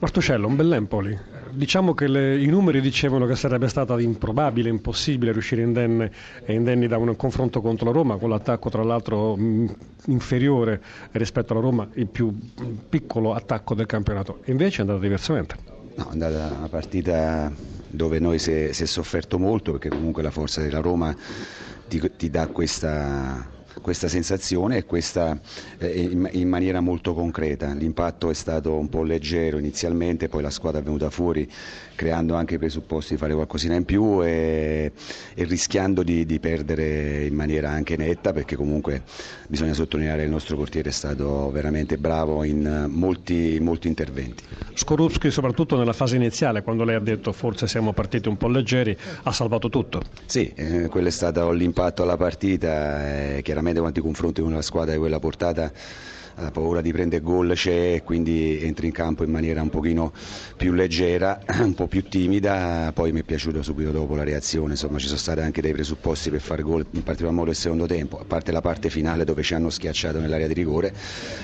Martucello, un bell'Empoli. Diciamo che le, i numeri dicevano che sarebbe stato improbabile, impossibile riuscire indenne, indenni da un confronto contro la Roma, con l'attacco tra l'altro mh, inferiore rispetto alla Roma, il più piccolo attacco del campionato. Invece è andata diversamente. No, è andata una partita dove noi si è, si è sofferto molto perché comunque la forza della Roma ti, ti dà questa questa sensazione e questa eh, in, in, maniera molto concreta. L'impatto è stato un po' leggero inizialmente, poi la squadra è venuta fuori creando anche i presupposti di fare qualcosina in più e, e rischiando di, di, perdere in maniera anche netta perché comunque bisogna sottolineare che il nostro portiere è stato veramente bravo in molti, molti interventi. Skorupski soprattutto nella fase iniziale quando lei ha detto forse siamo partiti un po' leggeri ha salvato tutto. Sì, eh, quello è stato l'impatto alla partita, eh, chiaramente quando ti confronti con una squadra di quella portata la paura di prendere gol c'è e quindi entri in campo in maniera un pochino più leggera, un po' più timida, poi mi è piaciuto subito dopo la reazione, insomma ci sono stati anche dei presupposti per fare gol, in particolar modo il secondo tempo, a parte la parte finale dove ci hanno schiacciato nell'area di rigore,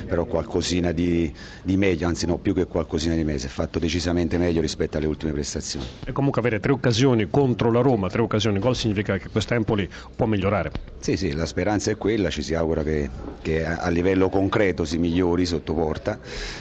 però qualcosina di, di meglio, anzi no più che qualcosina di meglio, si è fatto decisamente meglio rispetto alle ultime prestazioni. E comunque avere tre occasioni contro la Roma, tre occasioni gol significa che questo Empoli può migliorare. Sì, sì, la speranza è quella, ci si augura che, che a livello concreto si migliori sotto porta,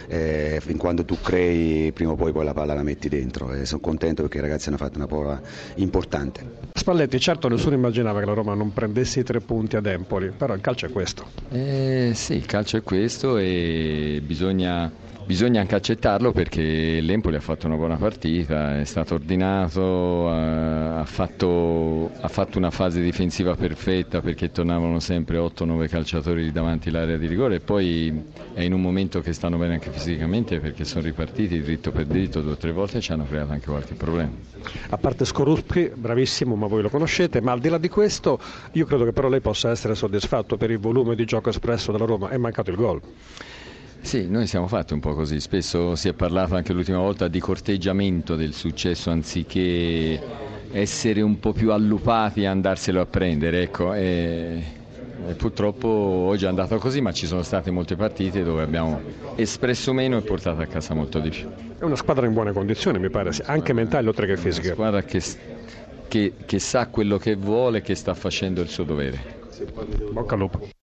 eh, fin quando tu crei prima o poi poi la palla la metti dentro e sono contento perché i ragazzi hanno fatto una prova importante. Spalletti, certo nessuno immaginava che la Roma non prendesse i tre punti ad Empoli, però il calcio è questo. Eh, sì, il calcio è questo e bisogna bisogna anche accettarlo perché l'Empoli ha fatto una buona partita, è stato ordinato, ha fatto, ha fatto una fase difensiva perfetta perché tornavano sempre 8-9 calciatori davanti all'area di rigore e poi è in un momento che stanno bene anche fisicamente perché sono ripartiti dritto per dritto due o tre volte e ci hanno creato anche qualche problema. A parte Skorupski, bravissimo ma voi lo conoscete, ma al di là di questo io credo che però lei possa essere soddisfatto per il volume di gioco espresso dalla Roma, è mancato il gol. Sì, noi siamo fatti un po' così, spesso si è parlato anche l'ultima volta di corteggiamento del successo anziché essere un po' più allupati e andarselo a prendere, ecco. E, e purtroppo oggi è andato così, ma ci sono state molte partite dove abbiamo espresso meno e portato a casa molto di più. È una squadra in buone condizioni, mi pare, anche mentale oltre che fisica. Una squadra che, che, che sa quello che vuole e che sta facendo il suo dovere. Bocca al lupo.